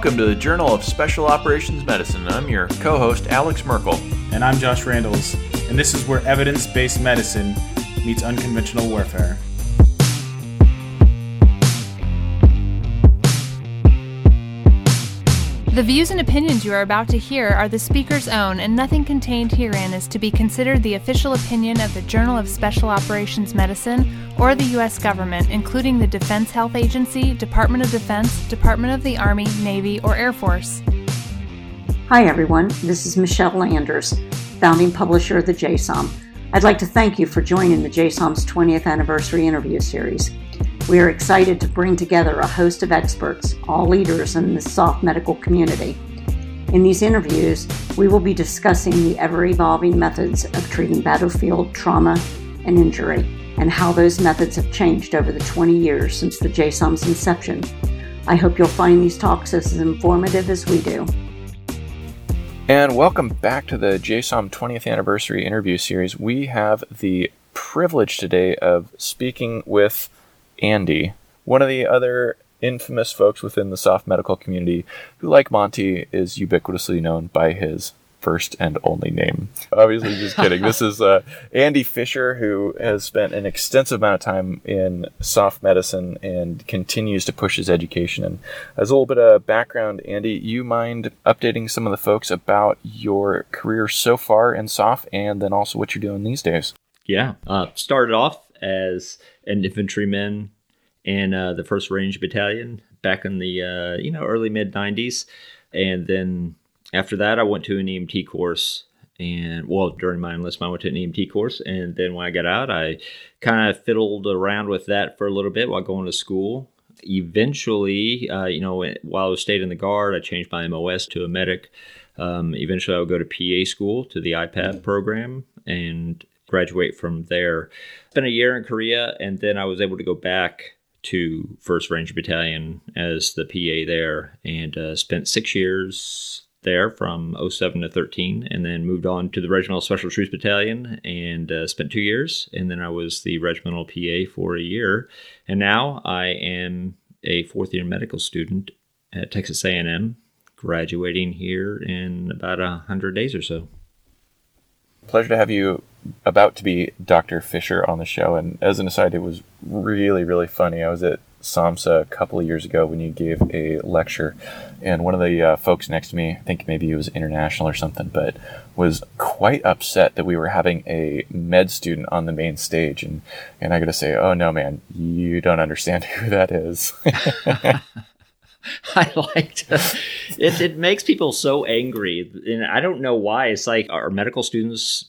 Welcome to the Journal of Special Operations Medicine. I'm your co host, Alex Merkel. And I'm Josh Randalls, and this is where evidence based medicine meets unconventional warfare. The views and opinions you are about to hear are the speaker's own, and nothing contained herein is to be considered the official opinion of the Journal of Special Operations Medicine or the U.S. government, including the Defense Health Agency, Department of Defense, Department of the Army, Navy, or Air Force. Hi, everyone. This is Michelle Landers, founding publisher of the JSOM. I'd like to thank you for joining the JSOM's 20th anniversary interview series. We are excited to bring together a host of experts, all leaders in the SOF medical community. In these interviews, we will be discussing the ever evolving methods of treating battlefield trauma and injury and how those methods have changed over the 20 years since the JSOM's inception. I hope you'll find these talks as informative as we do. And welcome back to the JSOM 20th anniversary interview series. We have the privilege today of speaking with Andy, one of the other infamous folks within the SOF medical community who, like Monty, is ubiquitously known by his first and only name. Obviously, just kidding. this is uh, Andy Fisher, who has spent an extensive amount of time in SOF medicine and continues to push his education. And as a little bit of background, Andy, you mind updating some of the folks about your career so far in SOF and then also what you're doing these days? Yeah. Uh, started off as an infantryman in uh, the First Ranger Battalion back in the uh, you know early mid '90s, and then after that I went to an EMT course. And well, during my enlistment, I went to an EMT course, and then when I got out, I kind of fiddled around with that for a little bit while going to school. Eventually, uh, you know, while I was stayed in the guard, I changed my MOS to a medic. Um, eventually, I would go to PA school to the IPAP program, and graduate from there. Spent a year in Korea, and then I was able to go back to First Ranger Battalion as the PA there, and uh, spent six years there from 07 to 13, and then moved on to the Regimental Special Troops Battalion and uh, spent two years, and then I was the regimental PA for a year, and now I am a fourth year medical student at Texas A&M, graduating here in about a hundred days or so. Pleasure to have you about to be Dr. Fisher on the show. And as an aside, it was really, really funny. I was at SOMSA a couple of years ago when you gave a lecture, and one of the uh, folks next to me, I think maybe he was international or something, but was quite upset that we were having a med student on the main stage. And, and I got to say, oh no, man, you don't understand who that is. I like to. It, it makes people so angry, and I don't know why. It's like our medical students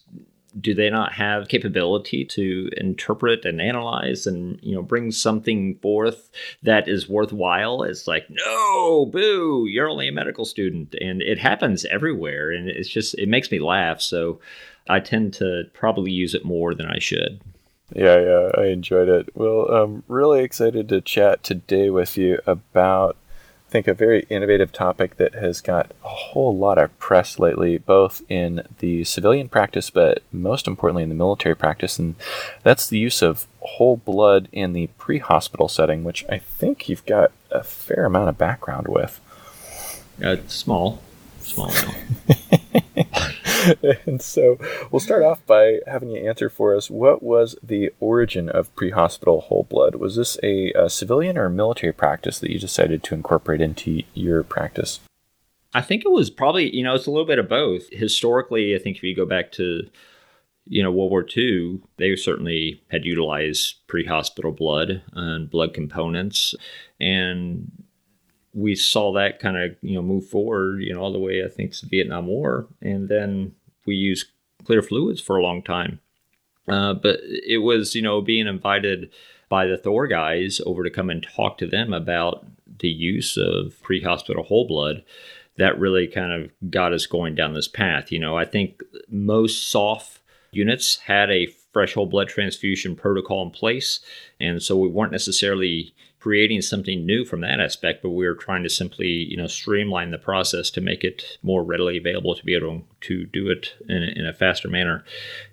do they not have capability to interpret and analyze and you know bring something forth that is worthwhile? It's like no boo you're only a medical student. And it happens everywhere and it's just it makes me laugh. So i tend to probably use it more than i should. Yeah yeah i enjoyed it. Well i'm really excited to chat today with you about think a very innovative topic that has got a whole lot of press lately, both in the civilian practice, but most importantly in the military practice, and that's the use of whole blood in the pre hospital setting, which I think you've got a fair amount of background with. Uh, small, small. and so we'll start off by having you answer for us what was the origin of pre hospital whole blood? Was this a, a, civilian or military practice that you decided to incorporate into your practice? I think it was probably, you know, it's a little bit of both. Historically, I think if you go back to, you know, World War II, they certainly had utilized pre hospital blood and blood components. And we saw that kind of you know move forward you know all the way i think to the vietnam war and then we used clear fluids for a long time. Uh, but it was you know being invited by the thor guys over to come and talk to them about the use of pre-hospital whole blood that really kind of got us going down this path you know. I think most SOF units had a fresh whole blood transfusion protocol in place and so we weren't necessarily creating something new from that aspect, but we were trying to simply, you know, streamline the process to make it more readily available to be able to do it in a, in a faster manner.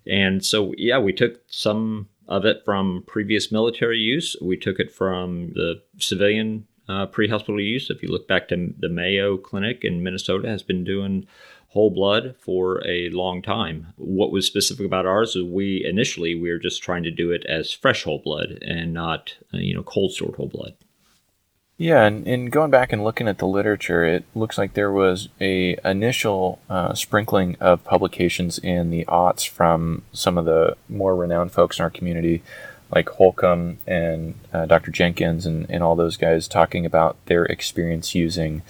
And so, yeah, we took some of it from previous military use. We took it from the civilian uh, pre-hospital use. If you look back to the Mayo Clinic in Minnesota, has been doing whole blood for a long time. What was specific about ours is we initially we were just trying to do it as fresh whole blood and not uh, you know cold stored whole blood. Yeah, and, going back and looking at the literature, it looks like there was a initial uh, sprinkling of publications in the aughts from some of the more renowned folks in our community, like Holcomb and uh, Dr. Jenkins and, and all those guys talking about their experience using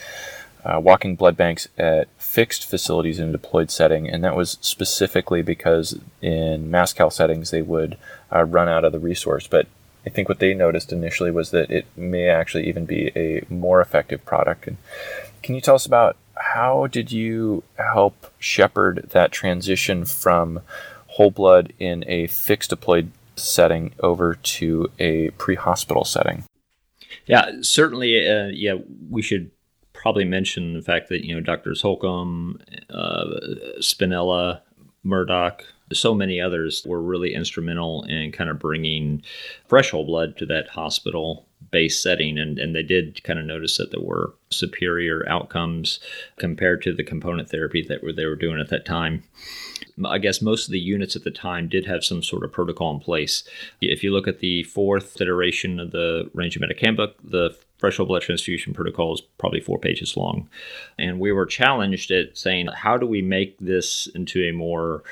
uh, walking blood banks at fixed facilities in a deployed setting, and that was specifically because in mass cal settings they would uh, run out of the resource. But I think what they noticed initially was that it may actually even be a more effective product. And can you tell us about how did you help shepherd that transition from whole blood in a fixed deployed setting over to a pre-hospital setting? Yeah, certainly. Uh, yeah, we should probably mention the fact that you know Doctors Holcomb, uh, Spinella, Murdoch, so many others were really instrumental in kind of bringing fresh whole blood to that hospital based setting and, and they did kind of notice that there were superior outcomes compared to the component therapy that were, they were doing at that time I guess most of the units at the time did have some sort of protocol in place. If you look at the fourth iteration of the Ranger Medic Handbook, the fresh whole blood transfusion protocol is probably four pages long. And we were challenged at saying, how do we make this into a more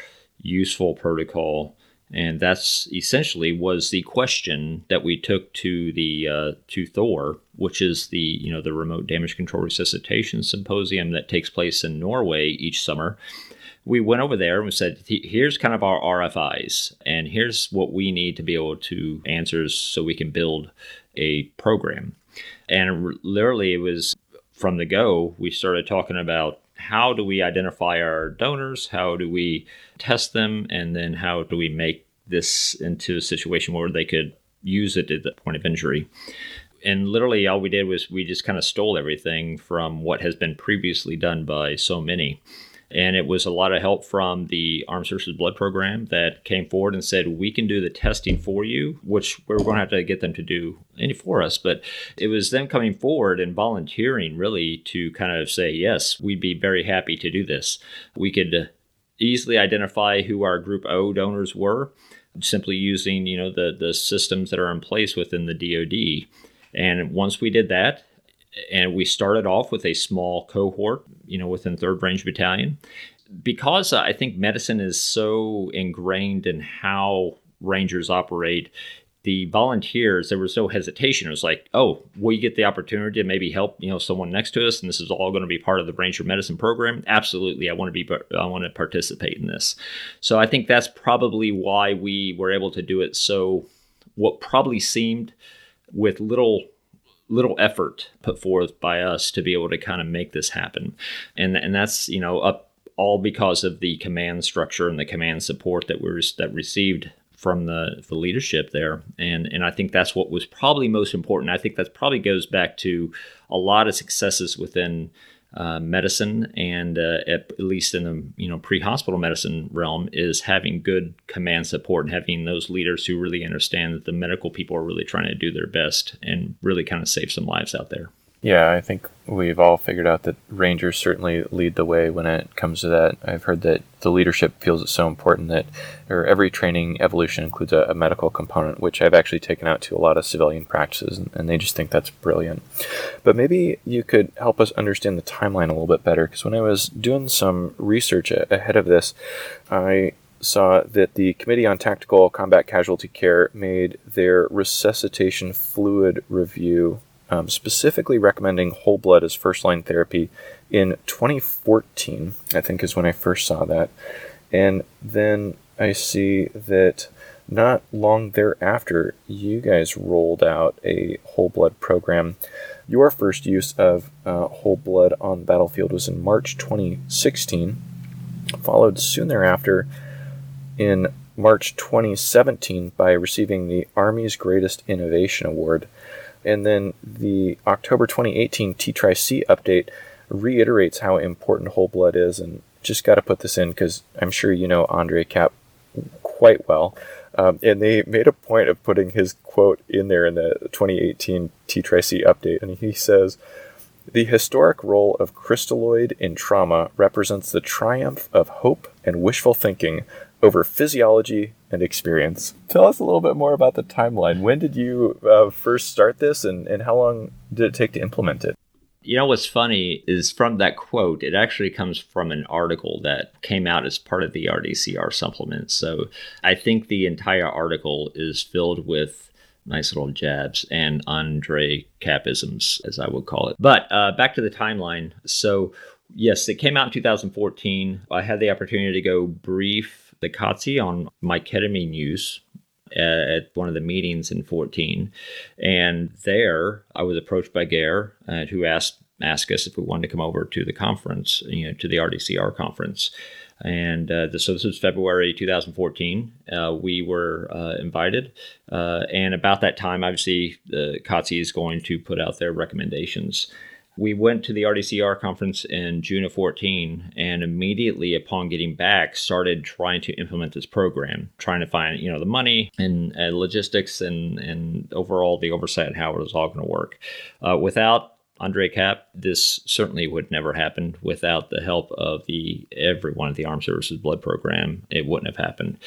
useful protocol. And that's essentially was the question that we took to the uh, to Thor, which is the you know the remote damage control resuscitation symposium that takes place in Norway each summer. We went over there and we said, here's kind of our RFIs, and here's what we need to be able to answer so we can build a program. And literally, it was from the go, we started talking about how do we identify our donors? How do we test them? And then how do we make this into a situation where they could use it at the point of injury? And literally, all we did was we just kind of stole everything from what has been previously done by so many. And it was a lot of help from the Armed Services Blood Program that came forward and said, we can do the testing for you, which we're going to have to get them to do any for us. But it was them coming forward and volunteering really to kind of say, yes, we'd be very happy to do this. We could easily identify who our Group O donors were simply using, you know, the, the systems that are in place within the DoD. And once we did that, and we started off with a small cohort, you know, within Third Ranger Battalion, because I think medicine is so ingrained in how Rangers operate. The volunteers, there was no hesitation. It was like, oh, we get the opportunity to maybe help, you know, someone next to us, and this is all going to be part of the Ranger Medicine program. Absolutely, I want to be, I want to participate in this. So I think that's probably why we were able to do it. So, what probably seemed with little little effort put forth by us to be able to kind of make this happen. And and that's, you know, up all because of the command structure and the command support that we that received from the, the leadership there. And and I think that's what was probably most important. I think that probably goes back to a lot of successes within uh, medicine and uh, at, at, least in the you know pre-hospital medicine realm is having good command support and having those leaders who really understand that the medical people are really trying to do their best and really kind of save some lives out there. Yeah, I think we've all figured out that Rangers certainly lead the way when it comes to that. I've heard that the leadership feels it's so important that or every training evolution includes a, a medical component, which I've actually taken out to a lot of civilian practices, and, and they just think that's brilliant. But maybe you could help us understand the timeline a little bit better, because when I was doing some research ahead of this, I saw that the Committee on Tactical Combat Casualty Care made their resuscitation fluid review um, specifically recommending whole blood as first line therapy in 2014, I think is when I first saw that. And then I see that not long thereafter, you guys rolled out a whole blood program. Your first use of uh, whole blood on the battlefield was in March 2016, followed soon thereafter in March 2017 by receiving the Army's Greatest Innovation Award and then the October 2018 T-Tri-C update reiterates how important whole blood is. And just got to put this in because I'm sure you know Andre Cap quite well. Um, and they made a point of putting his quote in there in the 2018 T-TRIC update. And he says, the historic role of crystalloid in trauma represents the triumph of hope and wishful thinking over physiology and experience. Tell us a little bit more about the timeline. When did you uh, first start this, and, and how long did it take to implement it? You know what's funny is from that quote, it actually comes from an article that came out as part of the RDCR supplement. So I think the entire article is filled with nice little jabs and Andre Capisms, as I would call it. But uh, back to the timeline. So, yes, it came out in 2014. I had the opportunity to go brief the COTC on my ketamine use at one of the meetings in 14. And there I was approached by Geir, uh, who asked asked us if we wanted to come over to the conference, you know, to the RDCR conference. And uh, so this was February 2014. Uh, we were uh, invited. Uh, and about that time, obviously, the COTC is going to put out their recommendations. We went to the RDCR conference in June of 14 and immediately upon getting back started trying to implement this program, trying to find, you know, the money and uh, logistics and, and overall the oversight and how it was all going to work. Uh, without Andre Cap, this certainly would never happen without the help of the everyone at the Armed Services Blood Program. It wouldn't have happened.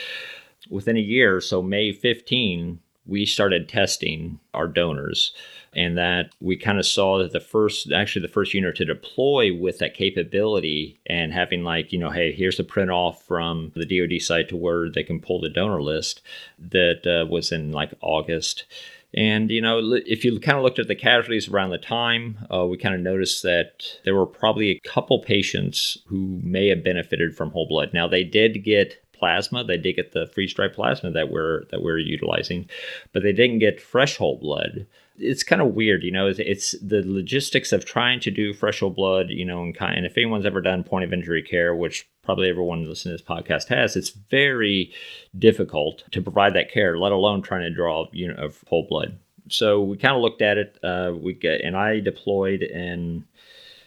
Within a year, so May 15, we started testing our donors and that we kind of saw that the first actually the first unit to deploy with that capability and having like you know hey here's the print off from the dod site to where they can pull the donor list that uh, was in like august and, you know, if you kind of looked at the casualties around the time, uh, we kind of noticed that there were probably a couple patients who may have benefited from whole blood. Now, they did get plasma. They did get the freeze dried plasma that we're that we're utilizing, but they didn't get fresh whole blood. It's kind of weird, you know. It's, it's the logistics of trying to do fresh whole blood, you know, and kind. And if anyone's ever done point of injury care, which probably everyone listening to this podcast has, it's very difficult to provide that care, let alone trying to draw a unit of whole blood. So we kind of looked at it. Uh, we get, and I deployed in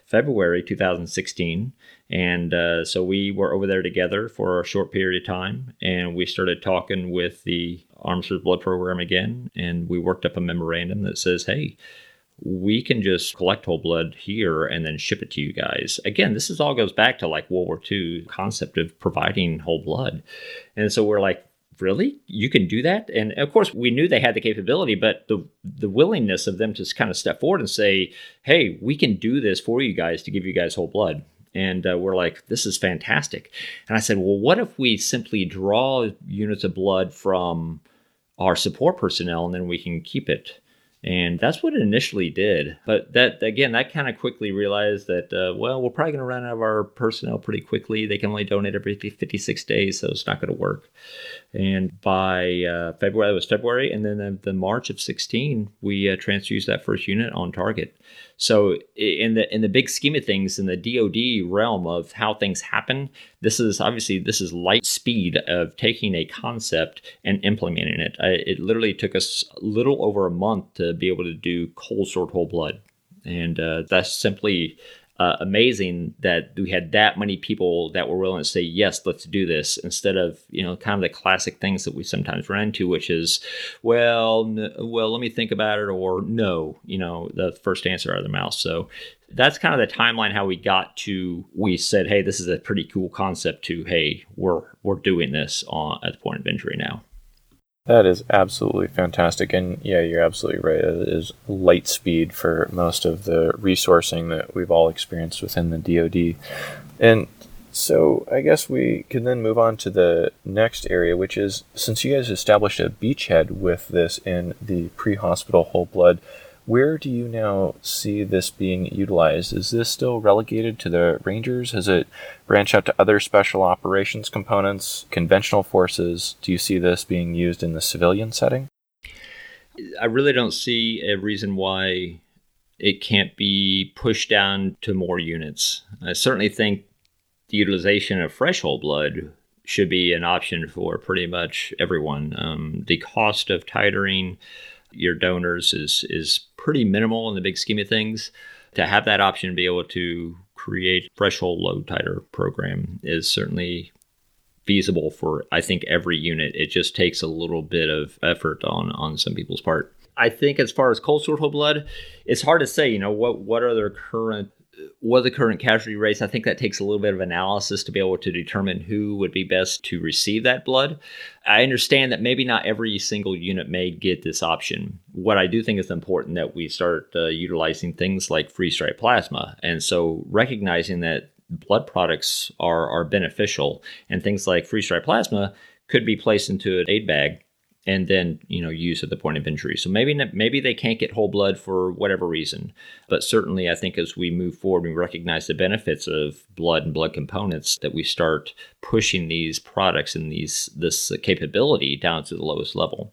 February 2016. And uh, so we were over there together for a short period of time, and we started talking with the Armed Services Blood Program again, and we worked up a memorandum that says, "Hey, we can just collect whole blood here and then ship it to you guys. Again, this is all goes back to like World War II concept of providing whole blood. And so we're like, really? You can do that? And of course, we knew they had the capability, but the the willingness of them to kind of step forward and say, "Hey, we can do this for you guys to give you guys whole blood." And uh, we're like, "This is fantastic." And I said, "Well, what if we simply draw units of blood from our support personnel, and then we can keep it?" And that's what it initially did. But that, again, that kind of quickly realized that, uh, well, we're probably going to run out of our personnel pretty quickly. They can only donate every 56 days, so it's not going to work. And by uh, February, it was February, and then the, the March of 16, we uh, transfused that first unit on target. So in the in the big scheme of things, in the DoD realm of how things happen, this is obviously this is light speed of taking a concept and implementing it. I, it literally took us a little over a month to be able to do cold stored whole blood, and uh, that's simply uh, amazing that we had that many people that were willing to say yes let's do this instead of you know kind of the classic things that we sometimes run into which is well n- well let me think about it or no you know the first answer out of the mouth. So that's kind of the timeline how we got to we said hey this is a pretty cool concept to hey we're we're doing this on at the point of injury now that is absolutely fantastic. And yeah, you're absolutely right. It is light speed for most of the resourcing that we've all experienced within the DoD. And so I guess we can then move on to the next area, which is since you guys established a beachhead with this in the pre hospital whole blood where do you now see this being utilized? Is this still relegated to the Rangers? Has it branched out to other special operations components, conventional forces? Do you see this being used in the civilian setting? I really don't see a reason why it can't be pushed down to more units. I certainly think the utilization of fresh whole blood should be an option for pretty much everyone. Um, the cost of titering your donors is is pretty minimal in the big scheme of things. To have that option, to be able to create threshold load titer program is certainly feasible for I think every unit. It just takes a little bit of effort on on some people's part. I think as far as cold stored whole blood, it's hard to say. You know what what are their current what the current casualty rates? I think that takes a little bit of analysis to be able to determine who would be best to receive that blood. I understand that maybe not every single unit may get this option. What I do think is important that we start uh, utilizing things like freeze dried plasma, and so recognizing that blood products are are beneficial, and things like freeze dried plasma could be placed into an aid bag and then you know use at the point of injury. So maybe maybe they can't get whole blood for whatever reason, but certainly I think as we move forward, we recognize the benefits of blood and blood components that we start pushing these products and these this capability down to the lowest level.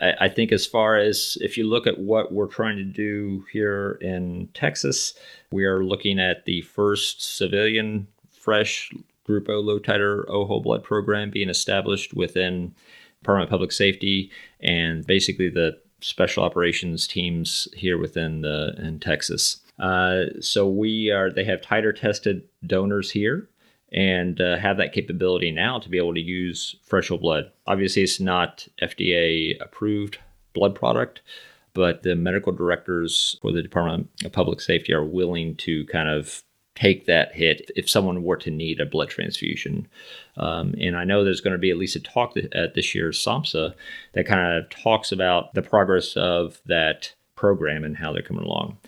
I, I think as far as if you look at what we're trying to do here in Texas, we are looking at the first civilian fresh group O low titer O whole blood program being established within Department of Public Safety and basically the special operations teams here within the in Texas. Uh, so we are they have titer tested donors here and uh, have that capability now to be able to use fresh whole blood. Obviously, it's not FDA approved blood product, but the medical directors for the Department of Public Safety are willing to kind of take that hit if someone were to need a blood transfusion. Um, and I know there's going to be at least a talk at this year's SOMSA that kind of talks about the progress of that program and how they're coming along.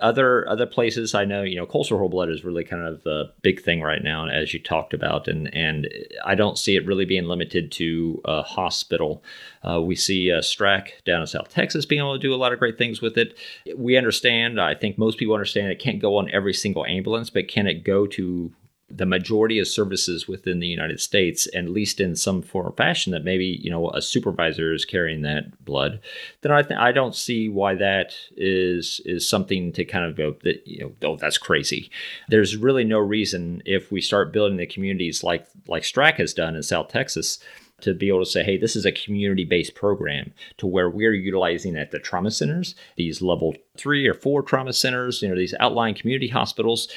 Other other places I know, you know, cold whole blood is really kind of a big thing right now, as you talked about, and and I don't see it really being limited to a hospital. Uh, we see uh, STRAC down in South Texas being able to do a lot of great things with it. We understand, I think most people understand, it can't go on every single ambulance, but can it go to the majority of services within the United States, at least in some form or fashion, that maybe you know a supervisor is carrying that blood, then I th- I don't see why that is is something to kind of go that you know oh that's crazy. There's really no reason if we start building the communities like like STRAC has done in South Texas to be able to say, hey, this is a community based program to where we're utilizing at the trauma centers, these level three or four trauma centers, you know, these outlying community hospitals,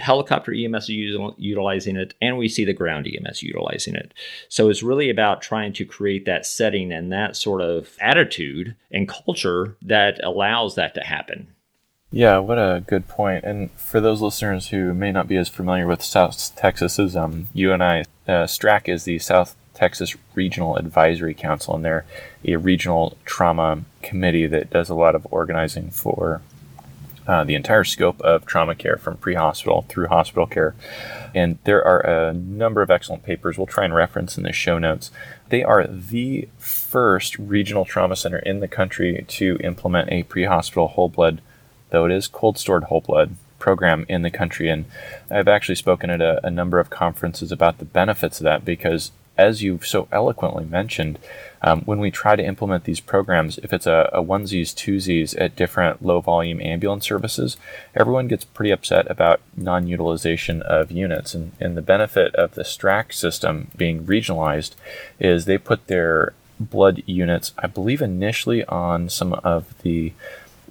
helicopter EMS utilizing it, and we see the ground EMS utilizing it. So it's really about trying to create that setting and that sort of attitude and culture that allows that to happen. Yeah, what a good point. And for those listeners who may not be as familiar with South Texas um, UNI, uh, STRAC is the South Texas Regional Advisory Council, and they're a regional trauma committee that does a lot of organizing for uh, the entire scope of trauma care from pre hospital through hospital care. And there are a number of excellent papers we'll try and reference in the show notes. They are the first regional trauma center in the country to implement a pre hospital whole blood, though it is cold stored whole blood program in the country. And I've actually spoken at a, a number of conferences about the benefits of that because as you've so eloquently mentioned, um, when we try to implement these programs, if it's a, a onesies, twosies at different low volume ambulance services, everyone gets pretty upset about non utilization of units. And, and the benefit of the STRAC system being regionalized is they put their blood units, I believe, initially on some of the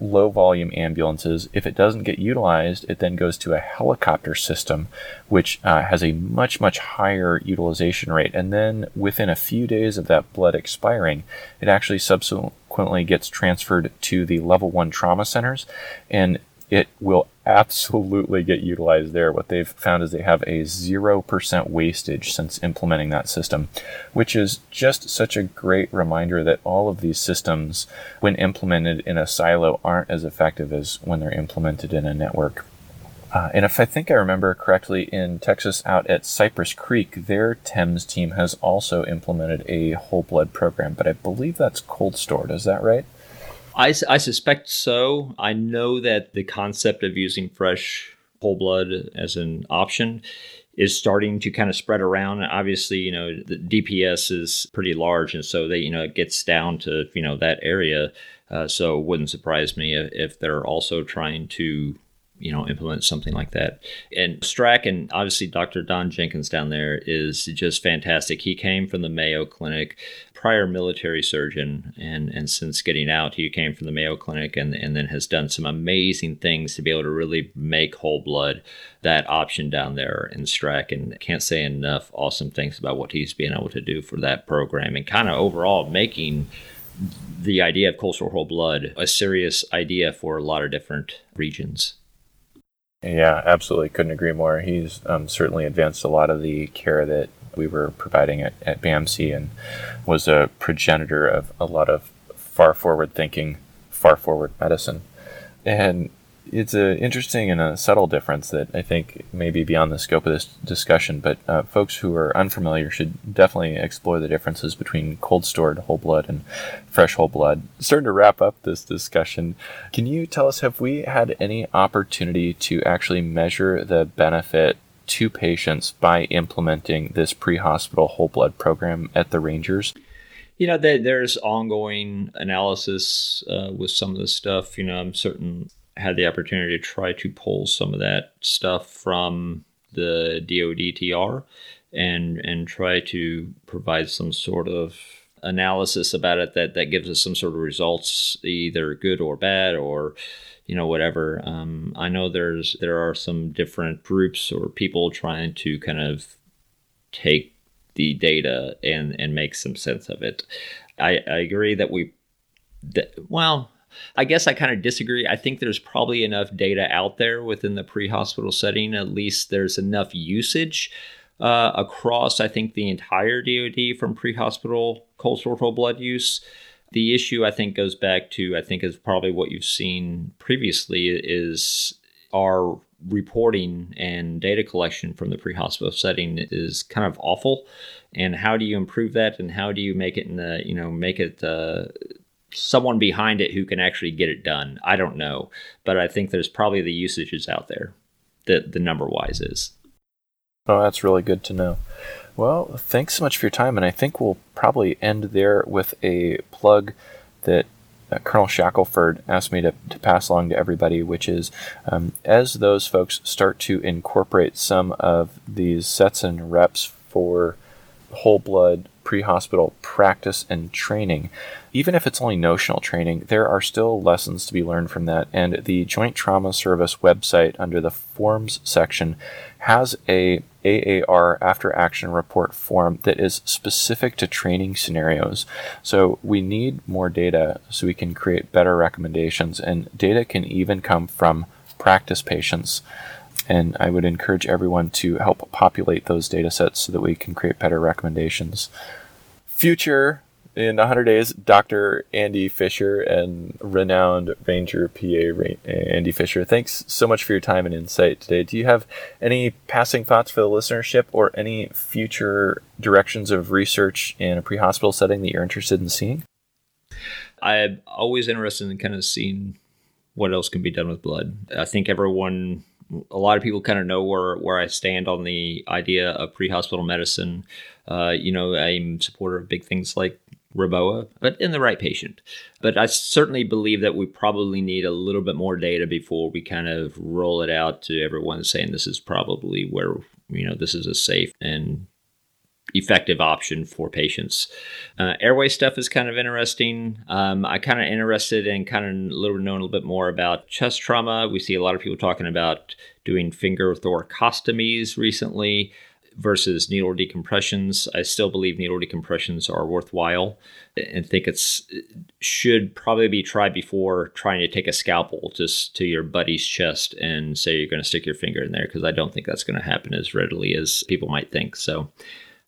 low volume ambulances. If it doesn't get utilized, it then goes to a helicopter system, which uh, has a much, much higher utilization rate. And then within a few days of that blood expiring, it actually subsequently gets transferred to the level one trauma centers. And it will absolutely get utilized there. What they've found is they have a 0% wastage since implementing that system, which is just such a great reminder that all of these systems, when implemented in a silo, aren't as effective as when they're implemented in a network. Uh, and if I think I remember correctly, in Texas out at Cypress Creek, their TEMS team has also implemented a whole blood program, but I believe that's cold stored. Is that right? I, I suspect so. I know that the concept of using fresh whole blood as an option is starting to kind of spread around. Obviously, you know, the DPS is pretty large, and so they, you know, it gets down to you know that area. Uh, so it wouldn't surprise me if, if they're also trying to you know implement something like that. And STRAC and obviously Dr. Don Jenkins down there is just fantastic. He came from the Mayo Clinic, prior military surgeon, and and since getting out, he came from the Mayo Clinic and and then has done some amazing things to be able to really make whole blood that option down there in STRAC. And can't say enough awesome things about what he's been able to do for that program and kind of overall making the idea of sore whole blood a serious idea for a lot of different regions. Yeah, absolutely. Couldn't agree more. He's um, certainly advanced a lot of the care that we were providing at, at BAMC and was a progenitor of a lot of far forward thinking, far forward medicine. And it's an interesting and a subtle difference that I think may be beyond the scope of this discussion, but uh, folks who are unfamiliar should definitely explore the differences between cold stored whole blood and fresh whole blood. Starting to wrap up this discussion, can you tell us have we had any opportunity to actually measure the benefit to patients by implementing this pre hospital whole blood program at the Rangers? you know, there's ongoing analysis uh, with some of this stuff. You know, I'm certain had the opportunity to try to pull some of that stuff from the DoDTR and and try to provide some sort of analysis about it that that gives us some sort of results either good or bad or you know whatever um, i know there's there are some different groups or people trying to kind of take the data and and make some sense of it i i agree that we that, well I guess I kind of disagree. I think there's probably enough data out there within the pre hospital setting. At least there's enough usage uh, across, I think, the entire DoD from pre hospital cold whole blood use. The issue, I think, goes back to, I think, is probably what you've seen previously is our reporting and data collection from the pre hospital setting is kind of awful. And how do you improve that? And how do you make it in the, you know, make it uh, someone behind it who can actually get it done. I don't know, but I think there's probably the usages out there that the number wise is. Oh, that's really good to know. Well, thanks so much for your time, and I think we'll probably end there with a plug that uh, Colonel Shackelford asked me to, to pass along to everybody, which is um, as those folks start to incorporate some of these sets and reps for whole blood pre hospital practice and training, even if it's only notional training, there are still lessons to be learned from that. And the Joint Trauma Service website, under the forms section, has a AAR after action report form that is specific to training scenarios. So we need more data so we can create better recommendations, and data can even come from practice patients. And I would encourage everyone to help populate those data sets so that we can create better recommendations. Future in 100 days, Dr. Andy Fisher and renowned Ranger PA Andy Fisher. Thanks so much for your time and insight today. Do you have any passing thoughts for the listenership or any future directions of research in a pre hospital setting that you're interested in seeing? I'm always interested in kind of seeing what else can be done with blood. I think everyone a lot of people kind of know where, where I stand on the idea of pre-hospital medicine. Uh, you know, I'm supporter of big things like Reboa, but in the right patient. But I certainly believe that we probably need a little bit more data before we kind of roll it out to everyone saying this is probably where, you know, this is a safe and effective option for patients. Uh, airway stuff is kind of interesting. Um, I kind of interested in kind of a little knowing a little bit more about chest trauma. We see a lot of people talking about doing finger thoracostomies recently versus needle decompressions. I still believe needle decompressions are worthwhile and think it's should probably be tried before trying to take a scalpel just to your buddy's chest and say you're going to stick your finger in there because I don't think that's going to happen as readily as people might think. So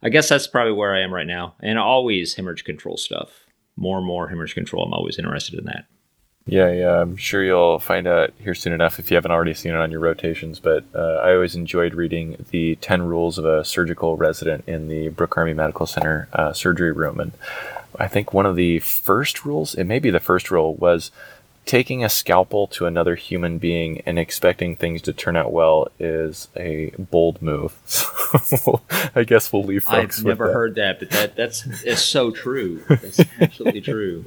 I guess that's probably where I am right now. And always hemorrhage control stuff. More and more hemorrhage control. I'm always interested in that. Yeah, yeah, I'm sure you'll find out here soon enough if you haven't already seen it on your rotations. But uh, I always enjoyed reading the 10 rules of a surgical resident in the Brooke Army Medical Center uh, surgery room. And I think one of the first rules, it may be the first rule, was taking a scalpel to another human being and expecting things to turn out well is a bold move. I guess we'll leave folks. I've never that. heard that, but that that's it's so true. That's absolutely true.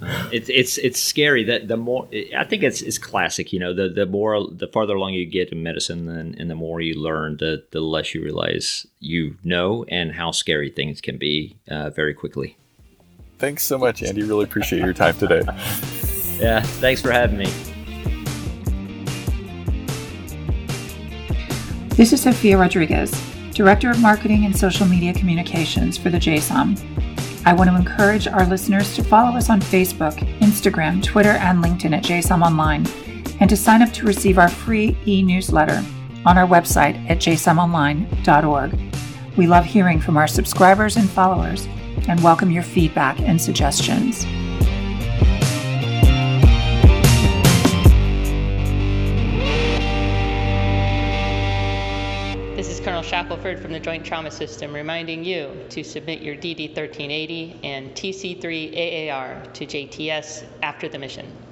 Uh, it's it's it's scary that the more I think it's it's classic. You know, the the more the farther along you get in medicine, and, and the more you learn, the the less you realize you know and how scary things can be uh, very quickly. Thanks so much, Andy. Really appreciate your time today. yeah, thanks for having me. This is Sophia Rodriguez, Director of Marketing and Social Media Communications for the JSOM. I want to encourage our listeners to follow us on Facebook, Instagram, Twitter, and LinkedIn at JSOM Online, and to sign up to receive our free e newsletter on our website at jsomonline.org. We love hearing from our subscribers and followers and welcome your feedback and suggestions. Colonel Shackelford from the Joint Trauma System reminding you to submit your DD 1380 and TC3 AAR to JTS after the mission.